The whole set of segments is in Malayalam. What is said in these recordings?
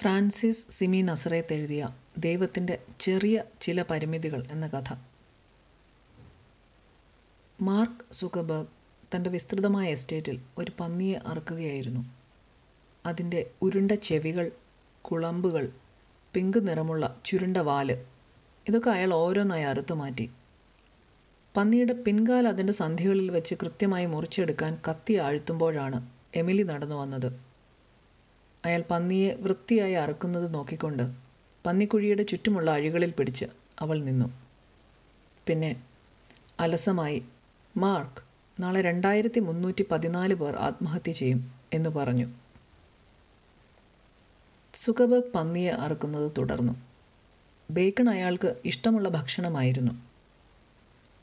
ഫ്രാൻസിസ് സിമി നസറേത്ത് എഴുതിയ ദൈവത്തിന്റെ ചെറിയ ചില പരിമിതികൾ എന്ന കഥ. മാർക്ക് സുഖബർഗ് തന്റെ വിസ്തൃതമായ എസ്റ്റേറ്റിൽ ഒരു പന്നിയെ അറുക്കുകയായിരുന്നു. അതിന്റെ ഉരുണ്ട ചെവികൾ കുളമ്പുകൾ പിങ്ക് നിറമുള്ള ചുരുണ്ട വാൽ ഇതൊക്കെ അയാൾ ഓരോന്നായി അറുത്തു മാറ്റി. പന്നിയുടെ പിൻകാൽ അതിന്റെ സന്ധികളിൽ വെച്ച് കൃത്യമായി മുറിച്ചെടുക്കാൻ കത്തി ആഴ്ത്തുമ്പോഴാണ് എമിലി നടന്നു വന്നത്. അയാൾ പന്നിയെ വൃത്തിയായി അറുക്കുന്നത് നോക്കിക്കൊണ്ട് പന്നിക്കുഴിയുടെ ചുറ്റുമുള്ള അഴികളിൽ പിടിച്ച് അവൾ നിന്നു. പിന്നെ അലസമായി മാർക്ക് നാളെ രണ്ടായിരത്തി മുന്നൂറ്റി പതിനാല് പേർ ആത്മഹത്യ ചെയ്യും എന്ന് പറഞ്ഞു. സുഖബ് പന്നിയെ അറുക്കുന്നത് തുടർന്നു. ബേക്കൺ അയാൾക്ക് ഇഷ്ടമുള്ള ഭക്ഷണമായിരുന്നു.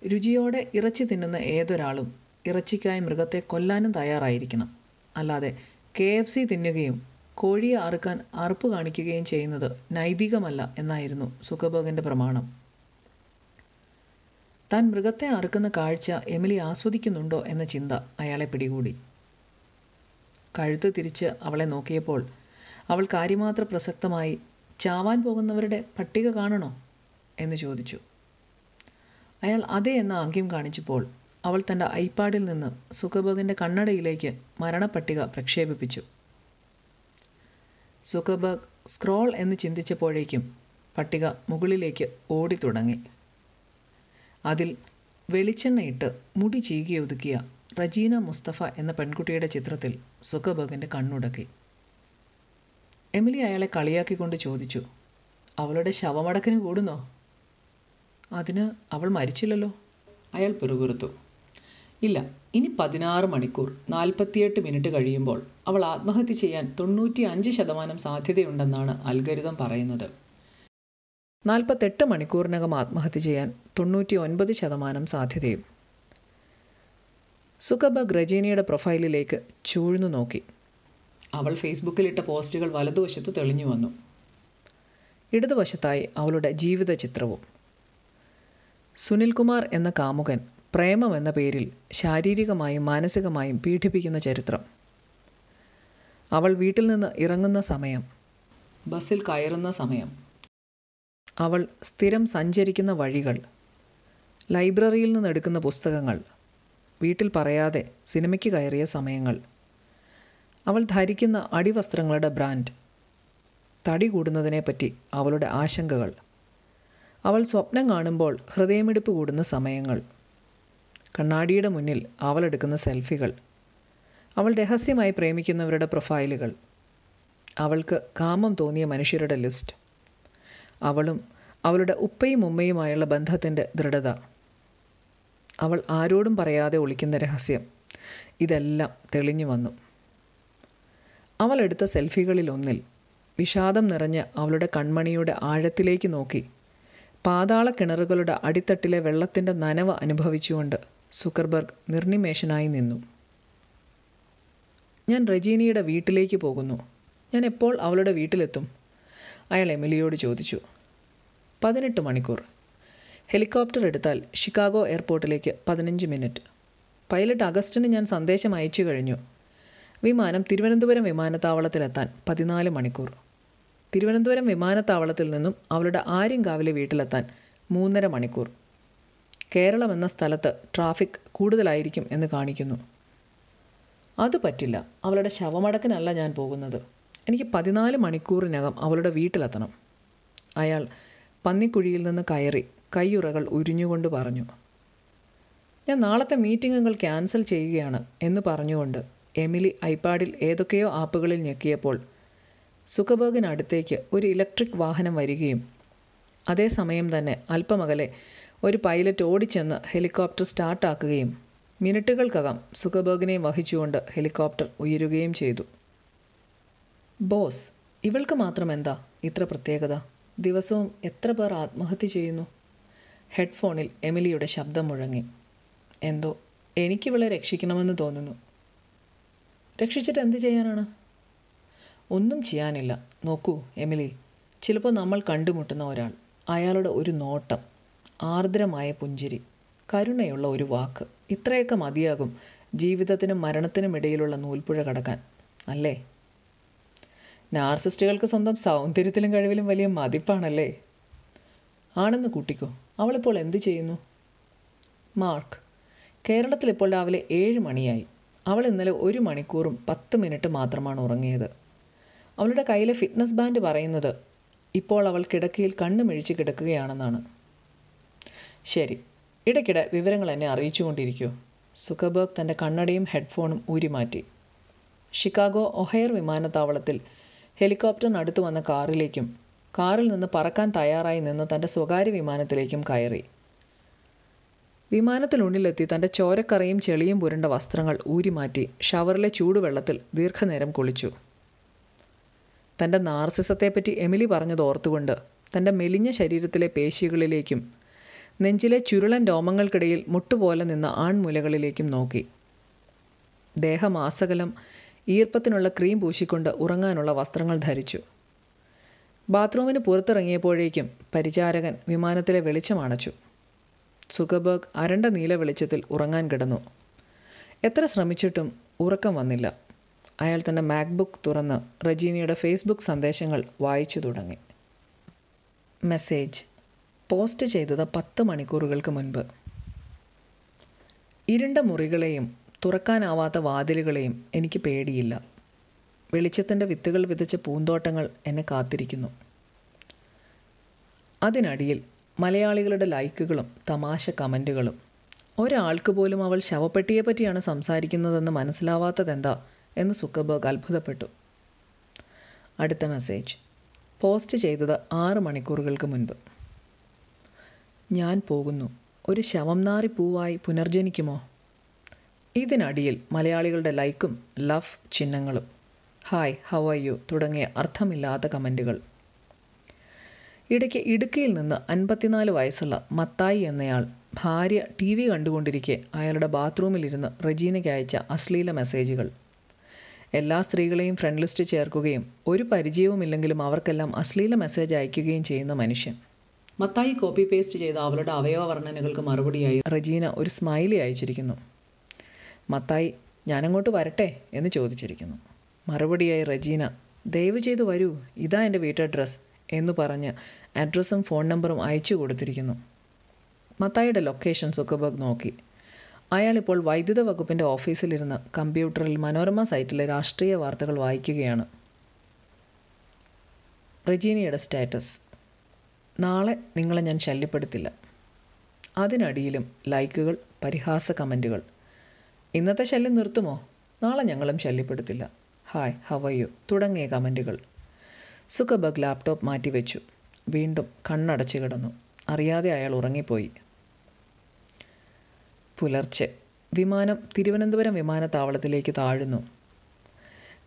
രുചിയോടെ ഇറച്ചി തിന്നുന്ന ഏതൊരാളും ഇറച്ചിക്കായി മൃഗത്തെ കൊല്ലാനും തയ്യാറായിരിക്കണം. അല്ലാതെ കെ എഫ് സി തിന്നുകയും കോഴിയെ അറുക്കാൻ അറുപ്പ് കാണിക്കുകയും ചെയ്യുന്നത് നൈതികമല്ല എന്നായിരുന്നു സുഖബർഗിന്റെ പ്രമാണം. താൻ മൃഗത്തെ അറുക്കുന്ന കാഴ്ച എമിലി ആസ്വദിക്കുന്നുണ്ടോ എന്ന ചിന്ത അയാളെ പിടികൂടി. കഴുത്ത് തിരിച്ച് അവളെ നോക്കിയപ്പോൾ അവൾ കാര്യമാത്ര പ്രസക്തമായി ചാവാൻ പോകുന്നവരുടെ പട്ടിക കാണണോ? എന്ന് ചോദിച്ചു. അയാൾ അതെ എന്ന ആംഗ്യം കാണിച്ചപ്പോൾ അവൾ തന്റെ ഐപാഡിൽ നിന്ന് സുഖഭോഗന്റെ കണ്ണടയിലേക്ക് മരണപ്പട്ടിക പ്രക്ഷേപിപ്പിച്ചു. സുഖബർഗ് സ്ക്രോൾ എന്ന് ചിന്തിച്ചപ്പോഴേക്കും പട്ടിക മുകളിലേക്ക് ഓടി തുടങ്ങി അതിൽ വെളിച്ചെണ്ണയിട്ട് മുടി ചീകി ഒതുക്കിയ റജീന മുസ്തഫ എന്ന പെൺകുട്ടിയുടെ ചിത്രത്തിൽ സുഖബർഗിന്റെ കണ്ണുടക്കി. എമിലി അയാളെ കളിയാക്കിക്കൊണ്ട് ചോദിച്ചു അവളുടെ ശവമടക്കിന് കൂടുന്നോ? അതിന് അവൾ മരിച്ചില്ലല്ലോ അയാൾ പിറുപിറുത്തു ഇല്ല. ഇനി പതിനാറ് മണിക്കൂർ നാൽപ്പത്തിയെട്ട് മിനിറ്റ് കഴിയുമ്പോൾ അവൾ ആത്മഹത്യ ചെയ്യാൻ തൊണ്ണൂറ്റി അഞ്ച് ശതമാനം സാധ്യതയുണ്ടെന്നാണ് അൽഗരിതം പറയുന്നത്. നാൽപ്പത്തെട്ട് മണിക്കൂറിനകം ആത്മഹത്യ ചെയ്യാൻ തൊണ്ണൂറ്റി ഒൻപത് ശതമാനം സാധ്യതയും. സുഖബ ഗ്രജീനിയുടെ പ്രൊഫൈലിലേക്ക് ചൂഴ്ന്നു നോക്കി. അവൾ ഫേസ്ബുക്കിലിട്ട പോസ്റ്റുകൾ വലതുവശത്ത് തെളിഞ്ഞു വന്നു. ഇടതുവശത്തായി അവളുടെ ജീവിത ചിത്രവും സുനിൽകുമാർ എന്ന കാമുകൻ പ്രേമം എന്ന പേരിൽ ശാരീരികമായും മാനസികമായും പീഡിപ്പിക്കുന്ന ചരിത്രം. അവൾ വീട്ടിൽ നിന്ന് ഇറങ്ങുന്ന സമയം ബസ്സിൽ കയറുന്ന സമയം. അവൾ സ്ഥിരം സഞ്ചരിക്കുന്ന വഴികൾ ലൈബ്രറിയിൽ നിന്ന് എടുക്കുന്ന പുസ്തകങ്ങൾ വീട്ടിൽ പറയാതെ സിനിമയ്ക്ക് കയറിയ സമയങ്ങൾ. അവൾ ധരിക്കുന്ന അടിവസ്ത്രങ്ങളുടെ ബ്രാൻഡ്. തടി കൂടുന്നതിനെപ്പറ്റി അവളുടെ ആശങ്കകൾ. അവൾ സ്വപ്നം കാണുമ്പോൾ ഹൃദയമിടിപ്പ് കൂടുന്ന സമയങ്ങൾ. കണ്ണാടിയുടെ മുന്നിൽ അവൾ എടുക്കുന്ന സെൽഫികൾ. അവൾ രഹസ്യമായി പ്രേമിക്കുന്നവരുടെ പ്രൊഫൈലുകൾ. അവൾക്ക് കാമം തോന്നിയ മനുഷ്യരുടെ ലിസ്റ്റ്. അവളും അവളുടെ ഉപ്പയും ഉമ്മയുമായുള്ള ബന്ധത്തിന്റെ ദൃഢത. അവൾ ആരോടും പറയാതെ ഒളിക്കുന്ന രഹസ്യം. ഇതെല്ലാം തെളിഞ്ഞു വന്നു. അവൾ എടുത്ത സെൽഫികളിലൊന്നിൽ വിഷാദം നിറഞ്ഞ അവളുടെ കൺമണിയുടെ ആഴത്തിലേക്ക് നോക്കി. പാതാള കിണറുകളുടെ അടിത്തട്ടിലെ വെള്ളത്തിന്റെ നനവ് അനുഭവിച്ചുകൊണ്ട് സുക്കർബർഗ് നിർനിമേഷനായി നിന്നു. ഞാൻ റജീനിയുടെ വീട്ടിലേക്ക് പോകുന്നു. ഞാൻ എപ്പോൾ അവളുടെ വീട്ടിലെത്തും? അയാൾ എമിലിയോട് ചോദിച്ചു. പതിനെട്ട് മണിക്കൂർ. ഹെലികോപ്റ്റർ എടുത്താൽ ഷിക്കാഗോ എയർപോർട്ടിലേക്ക് പതിനഞ്ച് മിനിറ്റ്. പൈലറ്റ് അഗസ്റ്റിന് ഞാൻ സന്ദേശം അയച്ചു കഴിഞ്ഞു. വിമാനം തിരുവനന്തപുരം വിമാനത്താവളത്തിലെത്താൻ പതിനാല് മണിക്കൂർ. തിരുവനന്തപുരം വിമാനത്താവളത്തിൽ നിന്നും അവളുടെ ആര്യങ്കാവിലെ വീട്ടിലെത്താൻ മൂന്നര മണിക്കൂർ. കേരളം എന്ന സ്ഥലത്ത് ട്രാഫിക് കൂടുതലായിരിക്കും എന്ന് കാണിക്കുന്നു. അത് പറ്റില്ല. അവളുടെ ശവമടക്കിനല്ല ഞാൻ പോകുന്നത്. എനിക്ക് പതിനാല് മണിക്കൂറിനകം അവളുടെ വീട്ടിലെത്തണം. അയാൾ പന്നിക്കുഴിയിൽ നിന്ന് കയറി കയ്യുറകൾ ഉരിഞ്ഞുകൊണ്ട് പറഞ്ഞു ഞാൻ നാളത്തെ മീറ്റിങ്ങുകൾ ക്യാൻസൽ ചെയ്യുകയാണ് എന്ന് പറഞ്ഞുകൊണ്ട് എമിലി ഐപാഡിൽ ഏതൊക്കെയോ ആപ്പുകളിൽ ഞെക്കിയപ്പോൾ സുഖബർഗിനടുത്തേക്ക് ഒരു ഇലക്ട്രിക് വാഹനം വരികയും അതേസമയം തന്നെ അല്പമകലെ ഒരു പൈലറ്റ് ഓടിച്ചെന്ന് ഹെലികോപ്റ്റർ സ്റ്റാർട്ടാക്കുകയും മിനിറ്റുകൾക്കകം സുഖബർഗിനെ വഹിച്ചുകൊണ്ട് ഹെലികോപ്റ്റർ ഉയരുകയും ചെയ്തു. ബോസ് ഇവൾക്ക് മാത്രം എന്താ ഇത്ര പ്രത്യേകത? ദിവസവും എത്ര പേർ ആത്മഹത്യ ചെയ്യുന്നു? ഹെഡ്ഫോണിൽ എമിലിയുടെ ശബ്ദം മുഴങ്ങി. എന്തോ എനിക്കിവളെ രക്ഷിക്കണമെന്ന് തോന്നുന്നു. രക്ഷിച്ചിട്ട് എന്ത് ചെയ്യാനാണ്? ഒന്നും ചെയ്യാനില്ല. നോക്കൂ എമിലി ചിലപ്പോൾ നമ്മൾ കണ്ടുമുട്ടുന്ന ഒരാൾ. അയാളുടെ ഒരു നോട്ടം. ആർദ്രമായ പുഞ്ചിരി. കരുണയുള്ള ഒരു വാക്ക്. ഇത്രയൊക്കെ മതിയാകും ജീവിതത്തിനും മരണത്തിനും ഇടയിലുള്ള നൂൽപ്പുഴ കടക്കാൻ അല്ലേ? നാർസിസ്റ്റുകൾക്ക് സ്വന്തം സൗന്ദര്യത്തിലും കഴിവിലും വലിയ മതിപ്പാണല്ലേ? ആണെന്ന് കൂട്ടിക്കോ. അവളിപ്പോൾ എന്ത് ചെയ്യുന്നു? മാർക്ക് കേരളത്തിൽ ഇപ്പോൾ രാവിലെ ഏഴ് മണിയായി. അവൾ ഇന്നലെ ഒരു മണിക്കൂറും പത്ത് മിനിറ്റ് മാത്രമാണ് ഉറങ്ങിയത്. അവളുടെ കയ്യിലെ ഫിറ്റ്നസ് ബാൻഡ് പറയുന്നത് ഇപ്പോൾ അവൾ കിടക്കയിൽ കണ്ണുമിഴിച്ച് കിടക്കുകയാണെന്നാണ്. ശരി. ഇടയ്ക്കിടെ വിവരങ്ങൾ എന്നെ അറിയിച്ചുകൊണ്ടിരിക്കൂ. സുഖബർഗ് തന്റെ കണ്ണടയും ഹെഡ്ഫോണും ഊരിമാറ്റി. ഷിക്കാഗോ ഒഹയർ വിമാനത്താവളത്തിൽ ഹെലികോപ്റ്ററിനടുത്ത് വന്ന കാറിലേക്കും കാറിൽ നിന്ന് പറക്കാൻ തയ്യാറായി നിന്ന് തന്റെ സ്വകാര്യ വിമാനത്തിലേക്കും കയറി. വിമാനത്തിനുള്ളിലെത്തി തന്റെ ചോരക്കറയും ചെളിയും പുരണ്ട വസ്ത്രങ്ങൾ ഊരിമാറ്റി ഷവറിലെ ചൂടുവെള്ളത്തിൽ ദീർഘനേരം കുളിച്ചു. തന്റെ നാർസിസത്തെപ്പറ്റി എമിലി പറഞ്ഞത് ഓർത്തുകൊണ്ട് തന്റെ മെലിഞ്ഞ ശരീരത്തിലെ പേശികളിലേക്കും നെഞ്ചിലെ ചുരുളൻ രോമങ്ങൾക്കിടയിൽ മുട്ടുപോലെ നിന്ന ആൺമുലകളിലേക്കും നോക്കി. ദേഹമാസകലം ഈർപ്പത്തിനുള്ള ക്രീം പൂശിക്കൊണ്ട് ഉറങ്ങാനുള്ള വസ്ത്രങ്ങൾ ധരിച്ചു. ബാത്റൂമിന് പുറത്തിറങ്ങിയപ്പോഴേക്കും പരിചാരകൻ വിമാനത്തിലെ വെളിച്ചം അണച്ചു. സുഖബർഗ് അരണ്ട നീല വെളിച്ചത്തിൽ ഉറങ്ങാൻ കിടന്നു. എത്ര ശ്രമിച്ചിട്ടും ഉറക്കം വന്നില്ല. അയാൾ തന്റെ മാക്ബുക്ക് തുറന്ന് റജീനിയുടെ ഫേസ്ബുക്ക് സന്ദേശങ്ങൾ വായിച്ചു തുടങ്ങി. മെസ്സേജ് പോസ്റ്റ് ചെയ്തത് പത്ത് മണിക്കൂറുകൾക്ക് മുൻപ്. ഇരുണ്ട മുറികളെയും തുറക്കാനാവാത്ത വാതിലുകളെയും എനിക്ക് പേടിയില്ല. വെളിച്ചത്തിന്റെ വിത്തുകൾ വിതച്ച പൂന്തോട്ടങ്ങൾ എന്നെ കാത്തിരിക്കുന്നു. അതിനടിയിൽ മലയാളികളുടെ ലൈക്കുകളും തമാശ കമന്റുകളും ഒരാൾക്ക് പോലും അവൾ ശവപ്പെട്ടിയെ പറ്റിയാണ് സംസാരിക്കുന്നതെന്ന് മനസ്സിലാവാത്തതെന്താ എന്ന് സുക്കബർഗ് അത്ഭുതപ്പെട്ടു. അടുത്ത മെസ്സേജ്. പോസ്റ്റ് ചെയ്തത് ആറ് മണിക്കൂറുകൾക്ക് മുൻപ്. ഞാൻ പോകുന്നു. ഒരു ശവം നാറി പൂവായി പുനർജനിക്കുമോ? ഇതിനടിയിൽ മലയാളികളുടെ ലൈക്കും ലവ് ചിഹ്നങ്ങളും. Hi how are you? തുടങ്ങിയ അർത്ഥമില്ലാത്ത കമന്റുകൾ. ഇടയ്ക്ക് ഇടുക്കിയിൽ നിന്ന് അൻപത്തിനാല് വയസ്സുള്ള മത്തായി എന്നയാൾ ഭാര്യ ടി വി കണ്ടുകൊണ്ടിരിക്കെ അയാളുടെ ബാത്റൂമിലിരുന്ന് റജീനയ്ക്ക് അയച്ച അശ്ലീല മെസ്സേജുകൾ. എല്ലാ സ്ത്രീകളെയും ഫ്രണ്ട് ലിസ്റ്റ് ചേർക്കുകയും ഒരു പരിചയവുമില്ലെങ്കിലും അവർക്കെല്ലാം അശ്ലീല മെസ്സേജ് അയക്കുകയും ചെയ്യുന്ന മനുഷ്യൻ. മത്തായി കോപ്പി പേസ്റ്റ് ചെയ്ത അവളുടെ അവയവ വർണനകൾക്ക് മറുപടിയായി റജീന ഒരു സ്മൈലി അയച്ചിരിക്കുന്നു. മത്തായി ഞാനങ്ങോട്ട് വരട്ടെ എന്ന് ചോദിച്ചിരിക്കുന്നു. മറുപടിയായി റജീന ദയവ് ചെയ്ത് വരൂ ഇതാ എന്റെ വീട്ടഡ്രസ് എന്ന് പറഞ്ഞ് അഡ്രസ്സും ഫോൺ നമ്പറും അയച്ചു കൊടുത്തിരിക്കുന്നു. മത്തായിയുടെ ലൊക്കേഷൻ സുഖബഗ് നോക്കി. അയാളിപ്പോൾ വൈദ്യുത വകുപ്പിന്റെ ഓഫീസിലിരുന്ന് കമ്പ്യൂട്ടറിൽ മനോരമ സൈറ്റിലെ രാഷ്ട്രീയ വാർത്തകൾ വായിക്കുകയാണ്. റജീനിയുടെ സ്റ്റാറ്റസ്. നാളെ നിങ്ങളെ ഞാൻ ശല്യപ്പെടുത്തില്ല. അതിനടിയിലും ലൈക്കുകൾ പരിഹാസ കമന്റുകൾ. ഇന്നത്തെ ശല്യം നിർത്തുമോ? നാളെ ഞങ്ങളും ശല്യപ്പെടുത്തില്ല. ഹായ് ഹവയ്യോ തുടങ്ങിയ കമന്റുകൾ. സുഖബഗ് ലാപ്ടോപ്പ് മാറ്റിവെച്ചു. വീണ്ടും കണ്ണടച്ചു കിടന്നു. അറിയാതെ അയാൾ ഉറങ്ങിപ്പോയി. പുലർച്ചെ വിമാനം തിരുവനന്തപുരം വിമാനത്താവളത്തിലേക്ക് താഴുന്നു.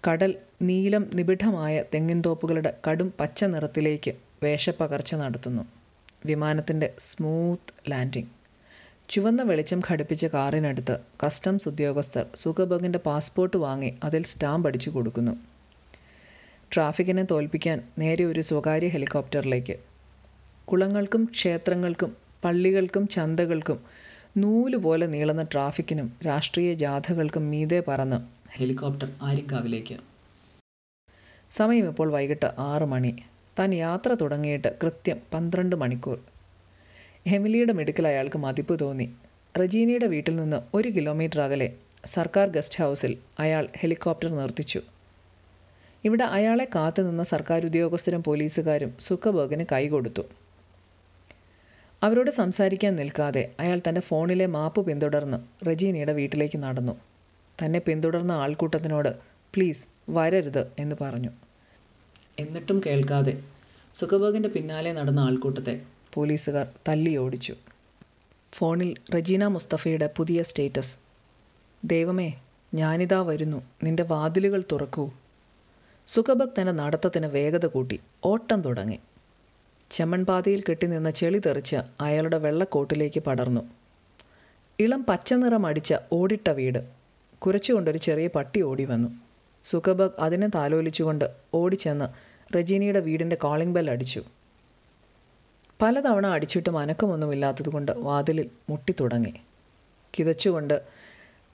കടൽ നീലം നിബിഡമായ തെങ്ങിൻതോപ്പുകളുടെ കടും പച്ച നിറത്തിലേക്ക് വേഷപ്പകർച്ച നടത്തുന്നു. വിമാനത്തിന്റെ സ്മൂത്ത് ലാൻഡിംഗ് ചുവന്ന വെളിച്ചം ഘടിപ്പിച്ച കാറിനടുത്ത് കസ്റ്റംസ് ഉദ്യോഗസ്ഥർ സുഖബഗിന്റെ പാസ്പോർട്ട് വാങ്ങി അതിൽ സ്റ്റാമ്പ് അടിച്ചു കൊടുക്കുന്നു. ട്രാഫിക്കിനെ തോൽപ്പിക്കാൻ നേരെ ഒരു സ്വകാര്യ ഹെലികോപ്റ്ററിലേക്ക്. കുളങ്ങൾക്കും ക്ഷേത്രങ്ങൾക്കും പള്ളികൾക്കും ചന്തകൾക്കും നൂലുപോലെ നീളുന്ന ട്രാഫിക്കിനും രാഷ്ട്രീയ ജാഥകൾക്കും മീതെ പറന്ന് ഹെലികോപ്റ്റർ ആരിക്കാവിലേക്ക് സമയം ഇപ്പോൾ വൈകിട്ട് ആറ് മണി. താൻ യാത്ര തുടങ്ങിയിട്ട് കൃത്യം പന്ത്രണ്ട് മണിക്കൂർ. ഹെമിലിയുടെ മെഡിക്കൽ അയാൾക്ക് മതിപ്പ് തോന്നി. റജീനയുടെ വീട്ടിൽ നിന്ന് ഒരു കിലോമീറ്റർ അകലെ സർക്കാർ ഗസ്റ്റ് ഹൗസിൽ അയാൾ ഹെലികോപ്റ്റർ നിർത്തിച്ചു. ഇവിടെ അയാളെ കാത്തുനിന്ന സർക്കാർ ഉദ്യോഗസ്ഥരും പോലീസുകാരും സുഖബർഗിന് കൈകൊടുത്തു അവരോട് സംസാരിക്കാൻ നിൽക്കാതെ അയാൾ തന്റെ ഫോണിലെ മാപ്പ് പിന്തുടർന്ന് റജീനയുടെ വീട്ടിലേക്ക് നടന്നു. തന്നെ പിന്തുടർന്ന ആൾക്കൂട്ടത്തിനോട് പ്ലീസ് വരരുത് എന്ന് പറഞ്ഞു. എന്നിട്ടും കേൾക്കാതെ സുഖബോഗിന്റെ പിന്നാലെ നടന്ന ആൾക്കൂട്ടത്തെ പോലീസുകാർ തല്ലി ഓടിച്ചു ഫോണിൽ റജീന മുസ്തഫയുടെ പുതിയ സ്റ്റേറ്റസ്. ദൈവമേ ഞാനിതാ വരുന്നു. നിന്റെ വാതിലുകൾ തുറക്കൂ. സുഖബക് തന്റെ നടത്തത്തിന് വേഗത കൂട്ടി. ഓട്ടം തുടങ്ങി. ചെമ്മൺപാതയിൽ കെട്ടിനിന്ന ചെളി തെറിച്ച് അയാളുടെ വെള്ളക്കോട്ടിലേക്ക് പടർന്നു. ഇളം പച്ച നിറം അടിച്ച ഓടിട്ട വീട്. കുരച്ചുകൊണ്ടൊരു ചെറിയ പട്ടി ഓടി വന്നു സുഖബക് അതിനെ താലോലിച്ചുകൊണ്ട് ഓടിച്ചെന്ന് റജീനിയുടെ വീടിന്റെ കോളിംഗ് ബെൽ അടിച്ചു. പലതവണ അടിച്ചിട്ടും അനക്കമൊന്നുമില്ലാത്തതുകൊണ്ട് വാതിലിൽ മുട്ടി തുടങ്ങി. കിതച്ചുകൊണ്ട്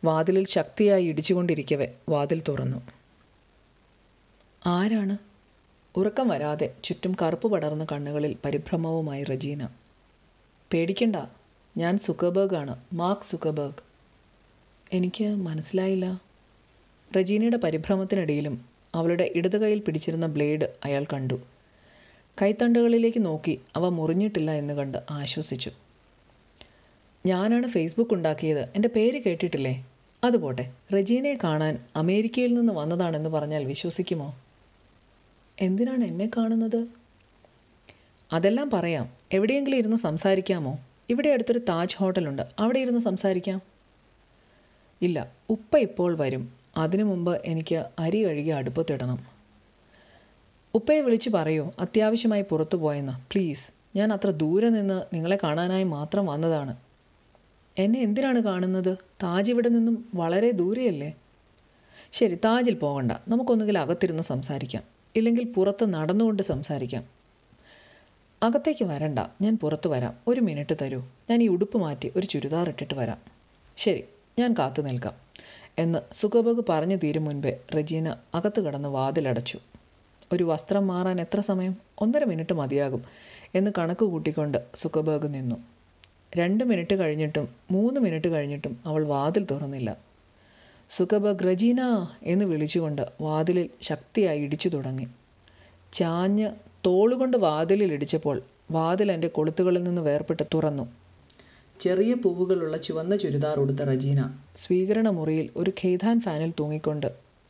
വാതിലിൽ ശക്തിയായി ഇടിച്ചുകൊണ്ടിരിക്കവേ വാതിൽ തുറന്നു. ആരാണ്? ഉറക്കം വരാതെ ചുറ്റും കറുപ്പ് പടർന്ന കണ്ണുകളിൽ പരിഭ്രമവുമായി റജീന. പേടിക്കണ്ട ഞാൻ സുക്കബർഗാണ് മാർക്ക് സുക്കബേഗ് എനിക്ക് മനസ്സിലായില്ല. റജീനയുടെ പരിഭ്രമത്തിനിടയിലും അവളുടെ ഇടത് കൈയിൽ പിടിച്ചിരുന്ന ബ്ലേഡ് അയാൾ കണ്ടു. കൈത്തണ്ടുകളിലേക്ക് നോക്കി അവ മുറിഞ്ഞിട്ടില്ല എന്ന് കണ്ട് ആശ്വസിച്ചു. ഞാനാണ് ഫേസ്ബുക്ക് ഉണ്ടാക്കിയത്. എന്റെ പേര് കേട്ടിട്ടില്ലേ? അതുപോട്ടെ റജീനയെ കാണാൻ അമേരിക്കയിൽ നിന്ന് വന്നതാണെന്ന് പറഞ്ഞാൽ വിശ്വസിക്കുമോ? എന്തിനാണ് എന്നെ കാണുന്നത്? അതെല്ലാം പറയാം. എവിടെയെങ്കിലും ഇരുന്ന് സംസാരിക്കാമോ? ഇവിടെ അടുത്തൊരു താജ് ഹോട്ടലുണ്ട്. അവിടെ ഇരുന്ന് സംസാരിക്കാം. ഇല്ല. ഉപ്പ ഇപ്പോൾ വരും. അതിനു മുമ്പ് എനിക്ക് അരി കഴുകി അടുപ്പത്തിടണം. ഉപ്പയെ വിളിച്ച് പറയൂ അത്യാവശ്യമായി പുറത്തു പോയെന്ന്. പ്ലീസ് ഞാൻ അത്ര ദൂരെ നിന്ന് നിങ്ങളെ കാണാനായി മാത്രം വന്നതാണ്. എന്നെ എന്തിനാണ് കാണുന്നത്? താജ് ഇവിടെ നിന്നും വളരെ ദൂരെയല്ലേ? ശരി താജിൽ പോകണ്ട. നമുക്കൊന്നുകിൽ അകത്തിരുന്ന് സംസാരിക്കാം. ഇല്ലെങ്കിൽ പുറത്ത് നടന്നുകൊണ്ട് സംസാരിക്കാം. അകത്തേക്ക് വരണ്ട. ഞാൻ പുറത്ത് വരാം. ഒരു മിനിറ്റ് തരൂ. ഞാൻ ഈ ഉടുപ്പ് മാറ്റി ഒരു ചുരിദാർ ഇട്ടിട്ട് വരാം. ശരി ഞാൻ കാത്തു നിൽക്കാം. എന്ന് സുഖബഗ് പറഞ്ഞു തീരും മുൻപേ റജീന അകത്ത് കടന്ന് വാതിലടച്ചു. ഒരു വസ്ത്രം മാറാൻ എത്ര സമയം? ഒന്നര മിനിറ്റ് മതിയാകും എന്ന് കണക്ക് കൂട്ടിക്കൊണ്ട് സുഖബഗ് നിന്നു. രണ്ട് മിനിറ്റ് കഴിഞ്ഞിട്ടും മൂന്ന് മിനിറ്റ് കഴിഞ്ഞിട്ടും അവൾ വാതിൽ തുറന്നില്ല. സുഖബഗ് റജീന എന്ന് വിളിച്ചുകൊണ്ട് വാതിലിൽ ശക്തിയായി ഇടിച്ചു തുടങ്ങി. ചാഞ്ഞ് തോളുകൊണ്ട് വാതിലിൽ ഇടിച്ചപ്പോൾ വാതിൽ എന്റെ കൊളുത്തുകളിൽ നിന്ന് വേർപെട്ട് തുറന്നു. ചെറിയ പൂവുകളുള്ള ചുവന്ന ചുരിദാർ ഉടുത്ത റജീന സ്വീകരണ മുറിയിൽ ഒരു ഖെയ്താൻ ഫാനിൽ തൂങ്ങിക്കൊണ്ട്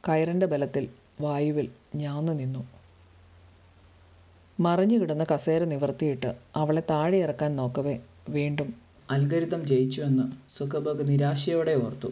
കയറിന്റെ ബലത്തിൽ വായുവിൽ ഞാന്നു നിന്നു. മറിഞ്ഞു കിടന്ന കസേര നിവർത്തിയിട്ട് അവളെ താഴെ ഇറക്കാൻ നോക്കവേ വീണ്ടും അൽഗരിതം ജയിച്ചുവെന്ന് സുഖബഗ് നിരാശയോടെ ഓർത്തു.